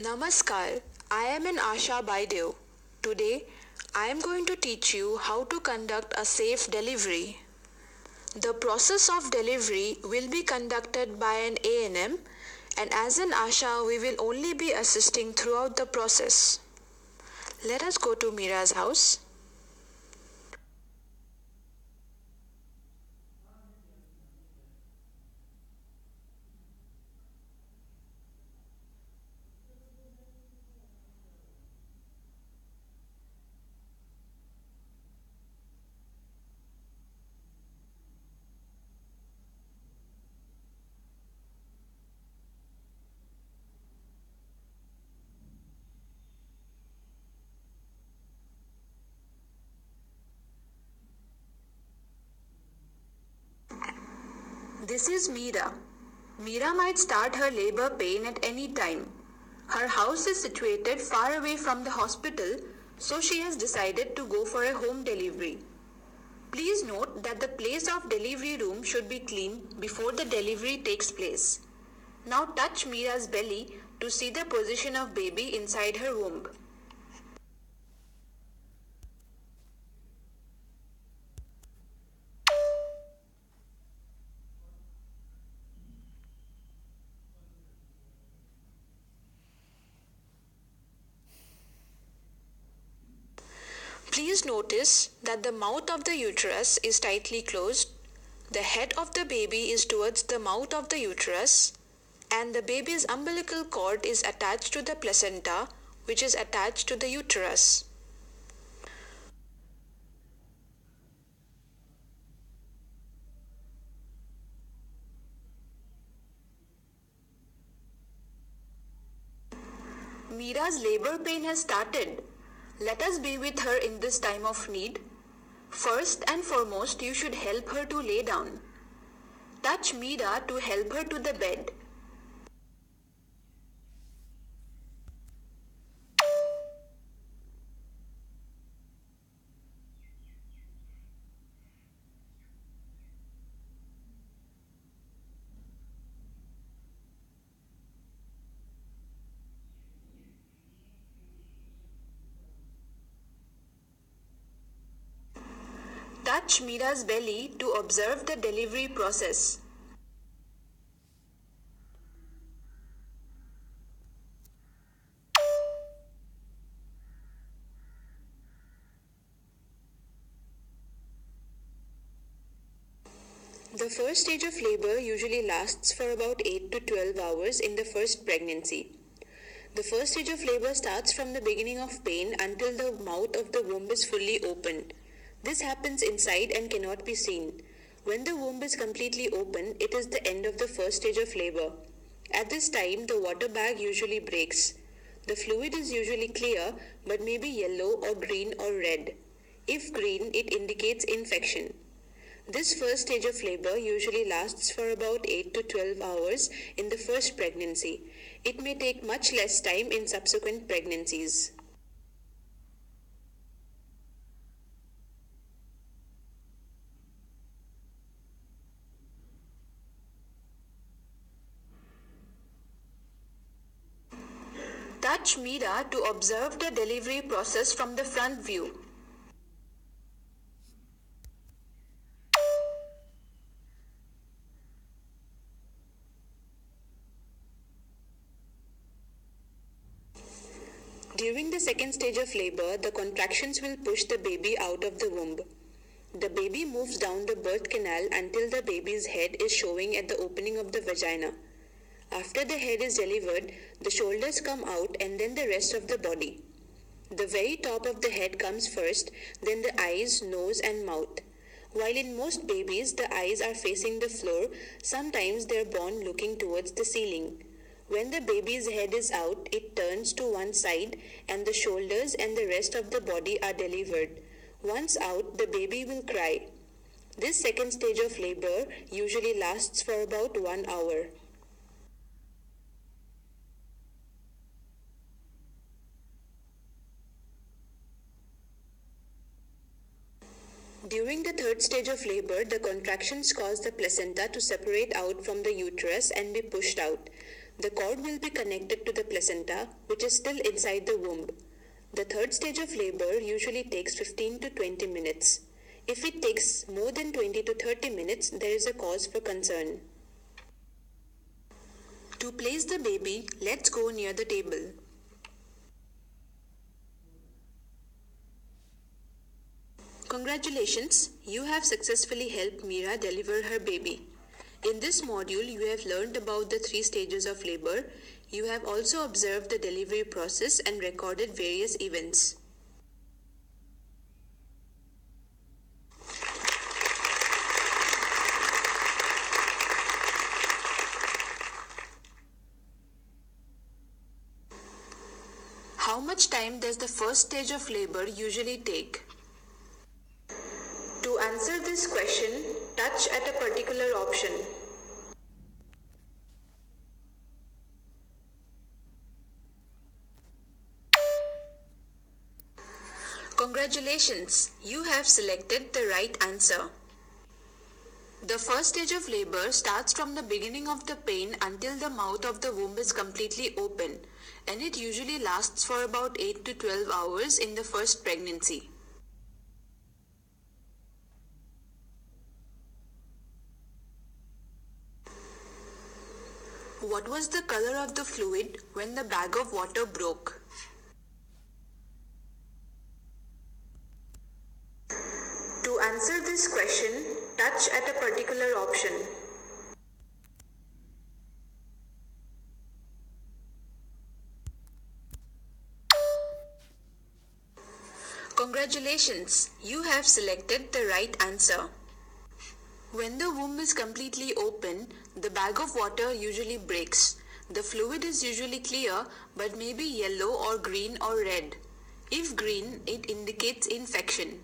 Namaskar, I am an Asha Baidev. Today, I am going to teach you how to conduct a safe delivery. The process of delivery will be conducted by an ANM and as an Asha we will only be assisting throughout the process. Let us go to Meera's house. This is Meera. Meera might start her labor pain at any time. Her house is situated far away from the hospital, so she has decided to go for a home delivery. Please note that the place of delivery room should be clean before the delivery takes place. Now touch Meera's belly to see the position of baby inside her womb. Please notice that the mouth of the uterus is tightly closed, the head of the baby is towards the mouth of the uterus, and the baby's umbilical cord is attached to the placenta, which is attached to the uterus. Meera's labor pain has started. Let us be with her in this time of need. First and foremost, you should help her to lay down. Touch Meera to help her to the bed. Touch Meera's belly to observe the delivery process. The first stage of labor usually lasts for about 8 to 12 hours in the first pregnancy. The first stage of labor starts from the beginning of pain until the mouth of the womb is fully opened. This happens inside and cannot be seen. When the womb is completely open, it is the end of the first stage of labor. At this time, the water bag usually breaks. The fluid is usually clear but may be yellow or green or red. If green, it indicates infection. This first stage of labor usually lasts for about 8 to 12 hours in the first pregnancy. It may take much less time in subsequent pregnancies. Touch Meera to observe the delivery process from the front view. During the second stage of labor, the contractions will push the baby out of the womb. The baby moves down the birth canal until the baby's head is showing at the opening of the vagina. After the head is delivered, the shoulders come out and then the rest of the body. The very top of the head comes first, then the eyes, nose, and mouth. While in most babies the eyes are facing the floor, sometimes they are born looking towards the ceiling. When the baby's head is out, it turns to one side and the shoulders and the rest of the body are delivered. Once out, the baby will cry. This second stage of labor usually lasts for about one hour. During the third stage of labor, the contractions cause the placenta to separate out from the uterus and be pushed out. The cord will be connected to the placenta, which is still inside the womb. The third stage of labor usually takes 15 to 20 minutes. If it takes more than 20 to 30 minutes, there is a cause for concern. To place the baby, let's go near the table. Congratulations, you have successfully helped Meera deliver her baby. In this module, you have learned about the three stages of labor. You have also observed the delivery process and recorded various events. How much time does the first stage of labor usually take? Answer this question, touch at a particular option. Congratulations, you have selected the right answer. The first stage of labor starts from the beginning of the pain until the mouth of the womb is completely open and it usually lasts for about 8 to 12 hours in the first pregnancy. What was the color of the fluid when the bag of water broke? To answer this question, touch at a particular option. Congratulations, you have selected the right answer. When the womb is completely open, the bag of water usually breaks. The fluid is usually clear but may be yellow or green or red. If green, it indicates infection.